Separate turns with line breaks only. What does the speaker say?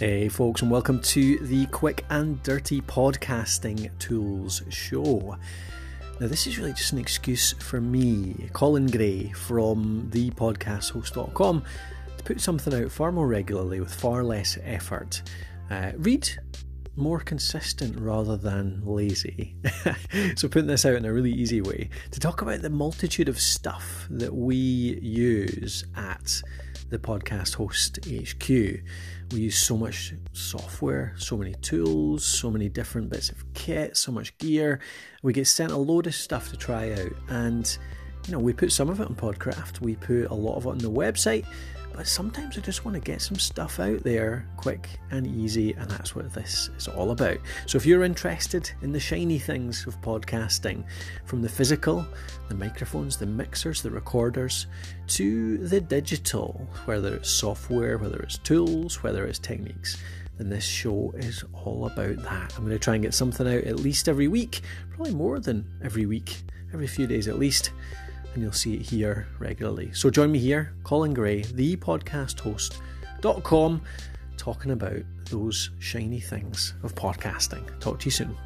Hey, folks, and welcome to the Quick and Dirty Podcasting Tools Show. Now, this is really just an excuse for me, Colin Gray from thepodcasthost.com, to put something out far more regularly with far less effort. Uh, read more consistent rather than lazy. so, putting this out in a really easy way to talk about the multitude of stuff that we use at the podcast host HQ. We use so much software, so many tools, so many different bits of kit, so much gear. We get sent a load of stuff to try out, and you know, we put some of it on Podcraft, we put a lot of it on the website, but sometimes I just want to get some stuff out there quick and easy, and that's what this is all about. So, if you're interested in the shiny things of podcasting, from the physical, the microphones, the mixers, the recorders, to the digital, whether it's software, whether it's tools, whether it's techniques, then this show is all about that. I'm going to try and get something out at least every week, probably more than every week, every few days at least and you'll see it here regularly. So join me here, Colin Gray, the podcast host.com, talking about those shiny things of podcasting. Talk to you soon.